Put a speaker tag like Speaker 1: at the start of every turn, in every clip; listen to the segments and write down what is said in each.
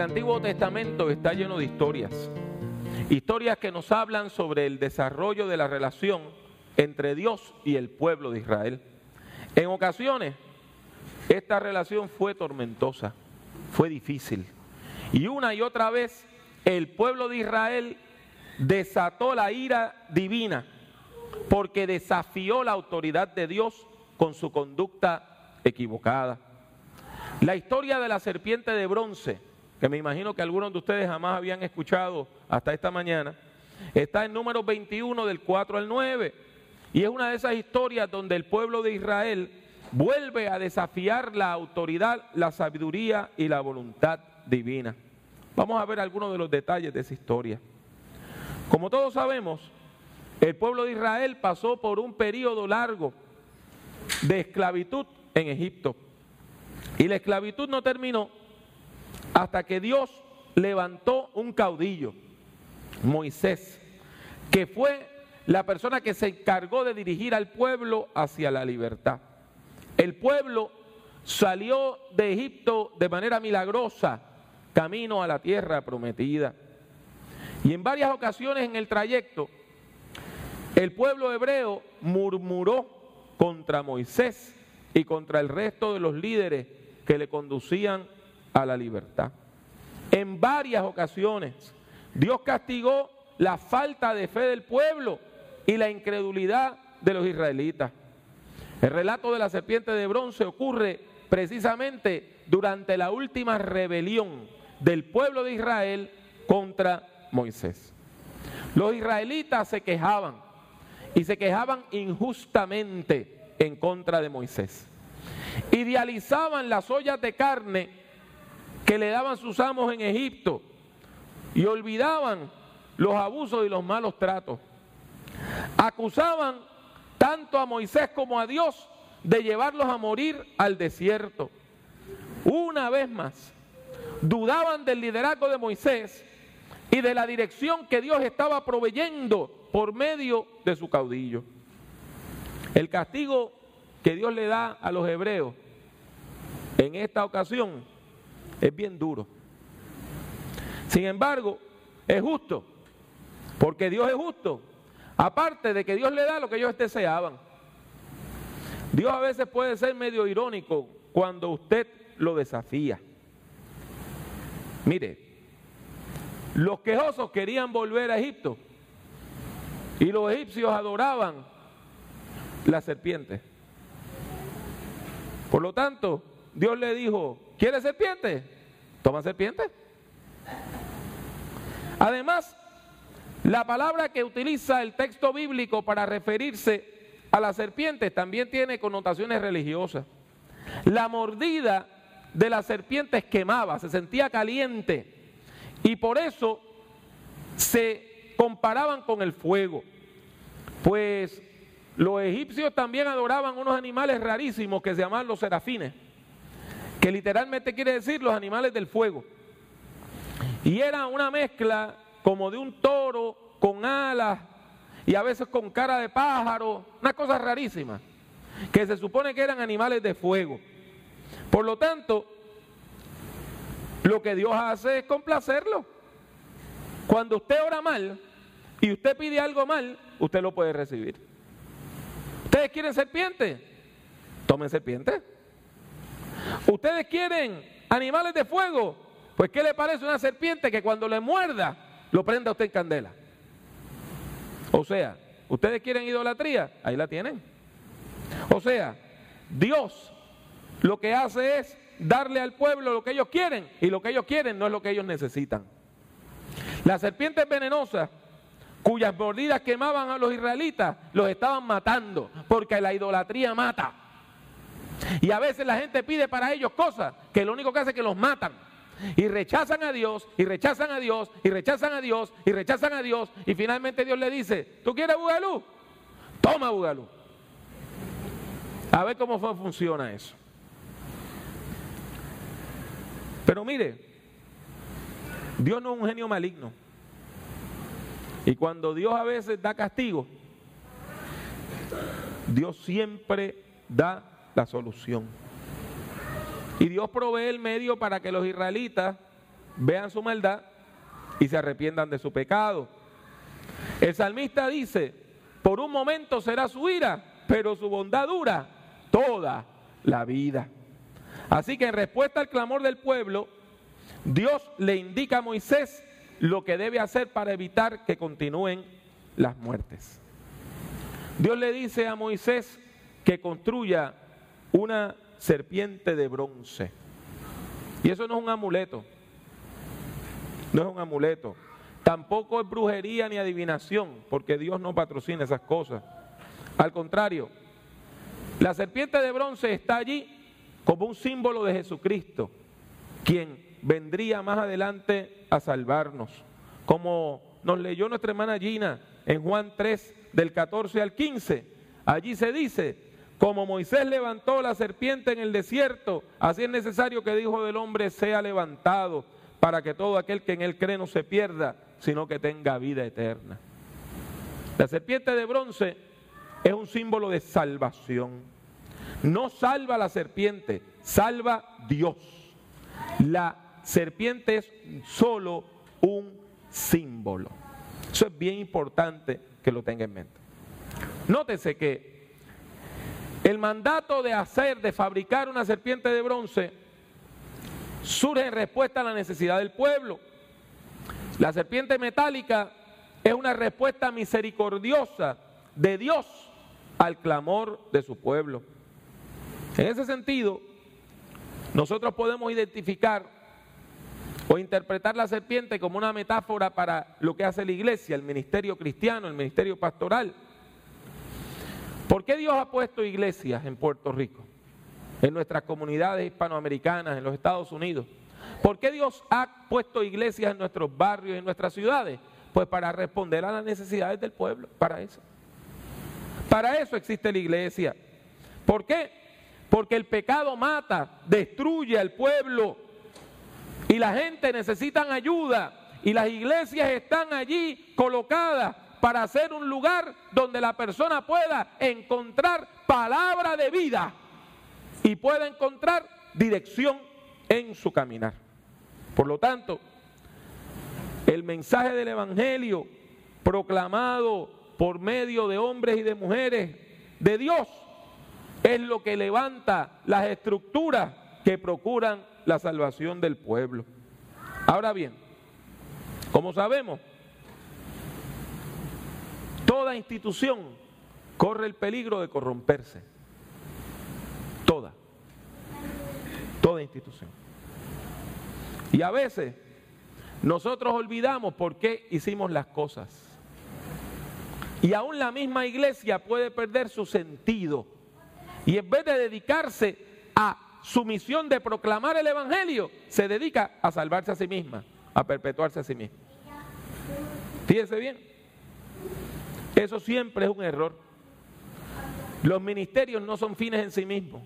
Speaker 1: El Antiguo Testamento está lleno de historias. Historias que nos hablan sobre el desarrollo de la relación entre Dios y el pueblo de Israel. En ocasiones, esta relación fue tormentosa, fue difícil. Y una y otra vez, el pueblo de Israel desató la ira divina porque desafió la autoridad de Dios con su conducta equivocada. La historia de la serpiente de bronce, que me imagino que algunos de ustedes jamás habían escuchado hasta esta mañana, está en número 21 del 4 al 9. Y es una de esas historias donde el pueblo de Israel vuelve a desafiar la autoridad, la sabiduría y la voluntad divina. Vamos a ver algunos de los detalles de esa historia. Como todos sabemos, el pueblo de Israel pasó por un periodo largo de esclavitud en Egipto. Y la esclavitud no terminó hasta que Dios levantó un caudillo, Moisés, que fue la persona que se encargó de dirigir al pueblo hacia la libertad. El pueblo salió de Egipto de manera milagrosa, camino a la tierra prometida. Y en varias ocasiones en el trayecto, el pueblo hebreo murmuró contra Moisés y contra el resto de los líderes que le conducían a la libertad. En varias ocasiones Dios castigó la falta de fe del pueblo y la incredulidad de los israelitas. El relato de la serpiente de bronce ocurre precisamente durante la última rebelión del pueblo de Israel contra Moisés. Los israelitas se quejaban y se quejaban injustamente en contra de Moisés. Idealizaban las ollas de carne que le daban sus amos en Egipto y olvidaban los abusos y los malos tratos. Acusaban tanto a Moisés como a Dios de llevarlos a morir al desierto. Una vez más, dudaban del liderazgo de Moisés y de la dirección que Dios estaba proveyendo por medio de su caudillo. El castigo que Dios le da a los hebreos en esta ocasión es bien duro. Sin embargo, es justo, porque Dios es justo. Aparte de que Dios le da lo que ellos deseaban. Dios a veces puede ser medio irónico cuando usted lo desafía. Mire, los quejosos querían volver a Egipto y los egipcios adoraban la serpiente. Por lo tanto, Dios le dijo, ¿quiere serpiente? Toma serpiente. Además, la palabra que utiliza el texto bíblico para referirse a la serpiente también tiene connotaciones religiosas. La mordida de las serpientes quemaba, se sentía caliente y por eso se comparaban con el fuego. Pues los egipcios también adoraban unos animales rarísimos que se llamaban los serafines, que literalmente quiere decir los animales del fuego. Y era una mezcla como de un toro con alas y a veces con cara de pájaro, una cosa rarísima, que se supone que eran animales de fuego. Por lo tanto, lo que Dios hace es complacerlo. Cuando usted ora mal, y usted pide algo mal, usted lo puede recibir. ¿Ustedes quieren serpiente? Tomen serpiente. ¿Ustedes quieren animales de fuego? Pues ¿qué le parece una serpiente que cuando le muerda lo prenda usted en candela? O sea, ¿ustedes quieren idolatría? Ahí la tienen. O sea, Dios lo que hace es darle al pueblo lo que ellos quieren y lo que ellos quieren no es lo que ellos necesitan. Las serpientes venenosas cuyas mordidas quemaban a los israelitas, los estaban matando, porque la idolatría mata. Y a veces la gente pide para ellos cosas que lo único que hace es que los matan. Y rechazan a Dios, y rechazan a Dios, y rechazan a Dios, y rechazan a Dios. Y finalmente Dios le dice, ¿tú quieres bugalú? Toma bugalú. A ver cómo funciona eso. Pero mire, Dios no es un genio maligno. Y cuando Dios a veces da castigo, Dios siempre da la solución. Y Dios provee el medio para que los israelitas vean su maldad y se arrepientan de su pecado. El salmista dice, por un momento será su ira, pero su bondad dura toda la vida. Así que en respuesta al clamor del pueblo, Dios le indica a Moisés lo que debe hacer para evitar que continúen las muertes. Dios le dice a Moisés que construya una serpiente de bronce. Y eso no es un amuleto. No es un amuleto. Tampoco es brujería ni adivinación, porque Dios no patrocina esas cosas. Al contrario, la serpiente de bronce está allí como un símbolo de Jesucristo, quien vendría más adelante a salvarnos. Como nos leyó nuestra hermana Gina en Juan 3, del 14 al 15, allí se dice, como Moisés levantó la serpiente en el desierto, así es necesario que el Hijo del Hombre sea levantado para que todo aquel que en él cree no se pierda, sino que tenga vida eterna. La serpiente de bronce es un símbolo de salvación. No salva la serpiente, salva Dios. La serpiente es solo un símbolo. Eso es bien importante que lo tenga en mente. Nótese que el mandato de hacer, de fabricar una serpiente de bronce, surge en respuesta a la necesidad del pueblo. La serpiente metálica es una respuesta misericordiosa de Dios al clamor de su pueblo. En ese sentido, nosotros podemos identificar o interpretar la serpiente como una metáfora para lo que hace la iglesia, el ministerio cristiano, el ministerio pastoral. ¿Por qué Dios ha puesto iglesias en Puerto Rico? en nuestras comunidades hispanoamericanas, en los Estados Unidos. ¿Por qué Dios ha puesto iglesias en nuestros barrios, en nuestras ciudades? Pues para responder a las necesidades del pueblo, para eso. Para eso existe la iglesia. ¿Por qué? Porque el pecado mata, destruye al pueblo y la gente necesita ayuda y las iglesias están allí colocadas para ser un lugar donde la persona pueda encontrar palabra de vida y pueda encontrar dirección en su caminar. Por lo tanto, el mensaje del Evangelio proclamado por medio de hombres y de mujeres de Dios es lo que levanta las estructuras que procuran la salvación del pueblo. Ahora bien, como sabemos, toda institución corre el peligro de corromperse. Toda. Toda institución. Y a veces nosotros olvidamos por qué hicimos las cosas. Y aún la misma iglesia puede perder su sentido. Y en vez de dedicarse a su misión de proclamar el Evangelio, se dedica a salvarse a sí misma, a perpetuarse a sí misma. Fíjense bien. Eso siempre es un error. Los ministerios no son fines en sí mismos.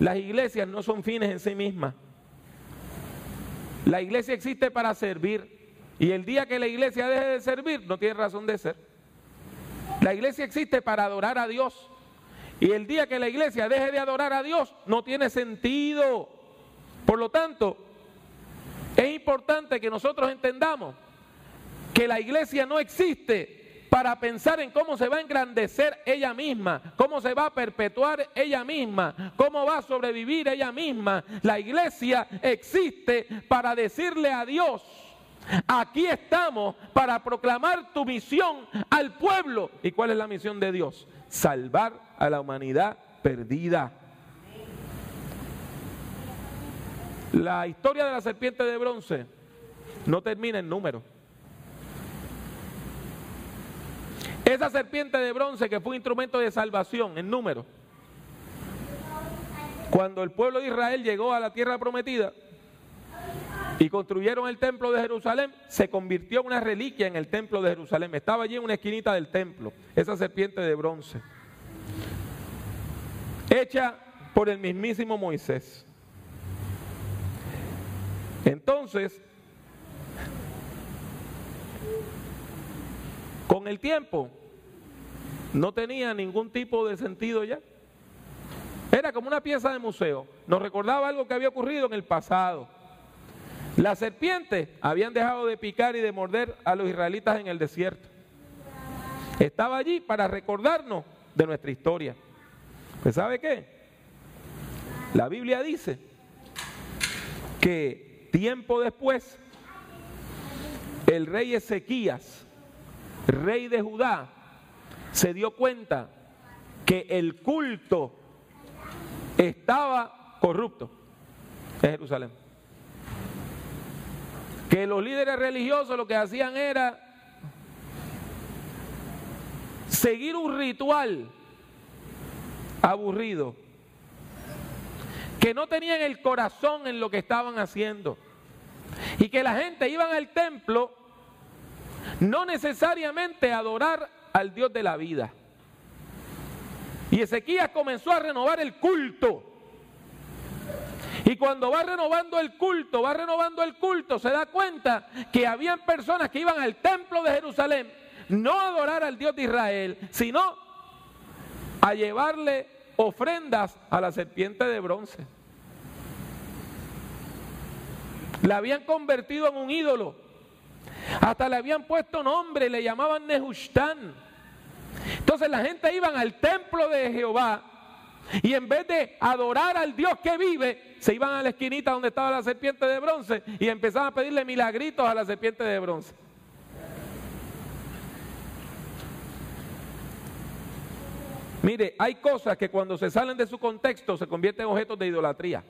Speaker 1: Las iglesias no son fines en sí mismas. La iglesia existe para servir. Y el día que la iglesia deje de servir, no tiene razón de ser. La iglesia existe para adorar a Dios. Y el día que la iglesia deje de adorar a Dios, no tiene sentido. Por lo tanto, es importante que nosotros entendamos que la iglesia no existe para pensar en cómo se va a engrandecer ella misma, cómo se va a perpetuar ella misma, cómo va a sobrevivir ella misma. La iglesia existe para decirle a Dios, aquí estamos para proclamar tu misión al pueblo. ¿Y cuál es la misión de Dios? Salvar a la humanidad perdida. La historia de la serpiente de bronce no termina en números. Esa serpiente de bronce que fue un instrumento de salvación en número. Cuando el pueblo de Israel llegó a la tierra prometida y construyeron el templo de Jerusalén, se convirtió en una reliquia en el templo de Jerusalén. Estaba allí en una esquinita del templo, esa serpiente de bronce. Hecha por el mismísimo Moisés. Entonces, El tiempo no tenía ningún tipo de sentido ya. Era como una pieza de museo. Nos recordaba algo que había ocurrido en el pasado. Las serpientes habían dejado de picar y de morder a los israelitas en el desierto. Estaba allí para recordarnos de nuestra historia. ¿Pues sabe qué? La Biblia dice que tiempo después el rey Ezequías, rey de Judá, se dio cuenta que el culto estaba corrupto en Jerusalén. Que los líderes religiosos lo que hacían era seguir un ritual aburrido, que no tenían el corazón en lo que estaban haciendo y que la gente iban al templo no necesariamente adorar al Dios de la vida. Y Ezequías comenzó a renovar el culto. Y cuando va renovando el culto, va renovando el culto, se da cuenta que habían personas que iban al templo de Jerusalén no a adorar al Dios de Israel, sino a llevarle ofrendas a la serpiente de bronce. La habían convertido en un ídolo. Hasta le habían puesto nombre, le llamaban Nehushtan. Entonces la gente iba al templo de Jehová y en vez de adorar al Dios que vive, se iban a la esquinita donde estaba la serpiente de bronce y empezaban a pedirle milagritos a la serpiente de bronce. Mire, hay cosas que cuando se salen de su contexto se convierten en objetos de idolatría.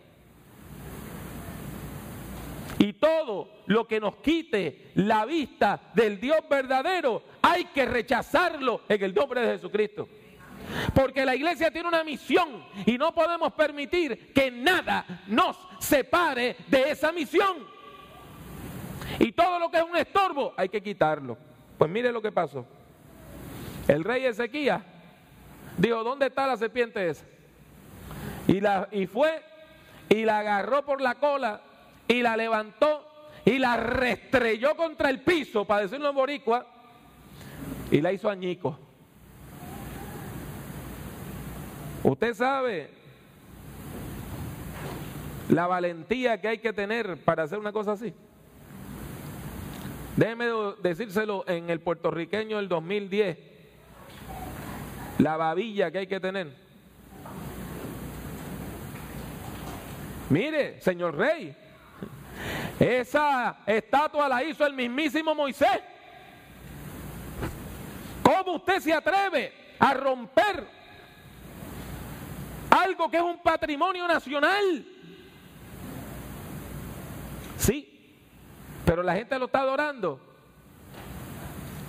Speaker 1: Y todo lo que nos quite la vista del Dios verdadero, hay que rechazarlo en el nombre de Jesucristo. Porque la iglesia tiene una misión y no podemos permitir que nada nos separe de esa misión. Y todo lo que es un estorbo hay que quitarlo. Pues mire lo que pasó. El rey Ezequías Dijo, ¿dónde está la serpiente esa? Y, la, y fue y la agarró por la cola y la levantó y la restrelló contra el piso, para decirlo en boricua, y la hizo añico. Usted sabe la valentía que hay que tener para hacer una cosa así. Déjeme decírselo en el puertorriqueño del 2010 la babilla que hay que tener. Mire, señor rey, esa estatua la hizo el mismísimo Moisés. ¿Cómo usted se atreve a romper algo que es un patrimonio nacional? Sí, pero la gente lo está adorando.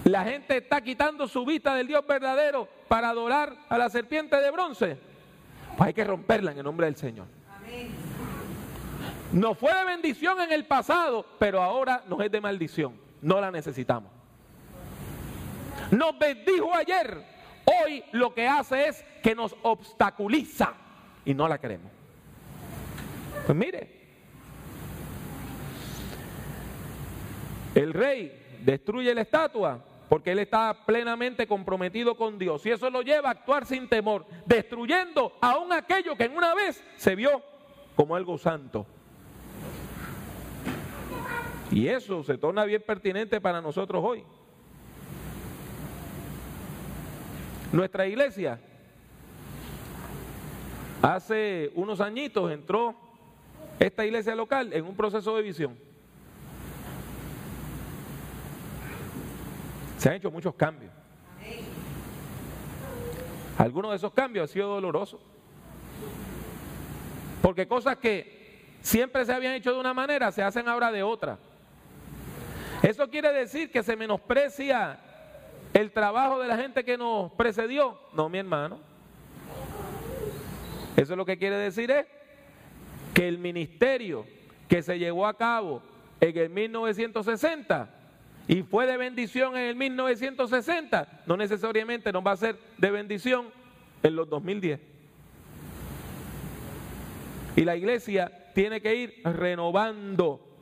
Speaker 1: La gente está quitando su vista del Dios verdadero para adorar a la serpiente de bronce. Pues hay que romperla en el nombre del Señor. Nos fue de bendición en el pasado, pero ahora nos es de maldición. No la necesitamos. Nos bendijo ayer. Hoy lo que hace es que nos obstaculiza y no la queremos. Pues mire, el rey destruye la estatua porque él está plenamente comprometido con Dios y eso lo lleva a actuar sin temor, destruyendo aún aquello que en una vez se vio como algo santo. Y eso se torna bien pertinente para nosotros hoy. Nuestra iglesia hace unos añitos entró esta iglesia local en un proceso de visión. Se han hecho muchos cambios. Algunos de esos cambios han sido dolorosos. Porque cosas que siempre se habían hecho de una manera se hacen ahora de otra. Eso quiere decir que se menosprecia el trabajo de la gente que nos precedió. No, mi hermano. Eso lo que quiere decir es que el ministerio que se llevó a cabo en el 1960 y fue de bendición en el 1960, no necesariamente nos va a ser de bendición en los 2010. Y la iglesia tiene que ir renovando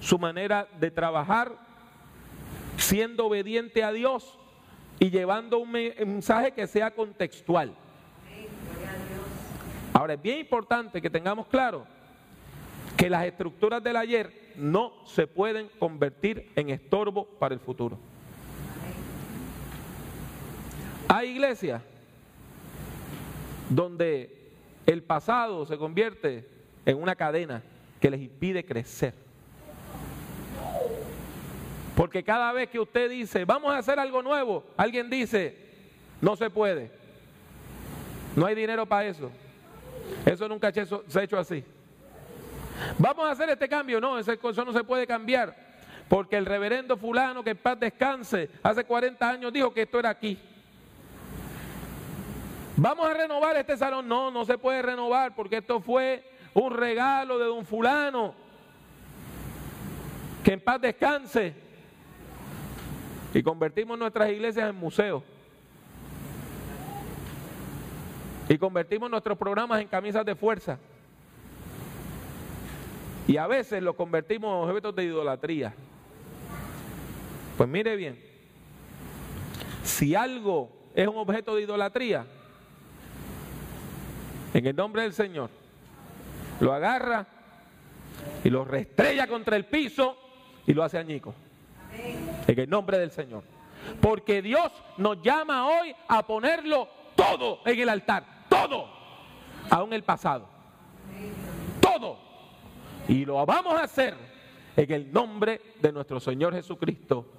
Speaker 1: su manera de trabajar, siendo obediente a Dios y llevando un mensaje que sea contextual. Ahora es bien importante que tengamos claro que las estructuras del ayer no se pueden convertir en estorbo para el futuro. Hay iglesias donde el pasado se convierte en una cadena que les impide crecer. Porque cada vez que usted dice, vamos a hacer algo nuevo, alguien dice, no se puede. No hay dinero para eso. Eso nunca se ha hecho así. Vamos a hacer este cambio. No, eso no se puede cambiar. Porque el reverendo fulano, que en paz descanse, hace 40 años dijo que esto era aquí. Vamos a renovar este salón. No, no se puede renovar porque esto fue un regalo de don fulano. Que en paz descanse. Y convertimos nuestras iglesias en museos. Y convertimos nuestros programas en camisas de fuerza. Y a veces los convertimos en objetos de idolatría. Pues mire bien, si algo es un objeto de idolatría, en el nombre del Señor, lo agarra y lo restrella contra el piso y lo hace añico. En el nombre del Señor. Porque Dios nos llama hoy a ponerlo todo en el altar. Todo. Aún el pasado. Todo. Y lo vamos a hacer en el nombre de nuestro Señor Jesucristo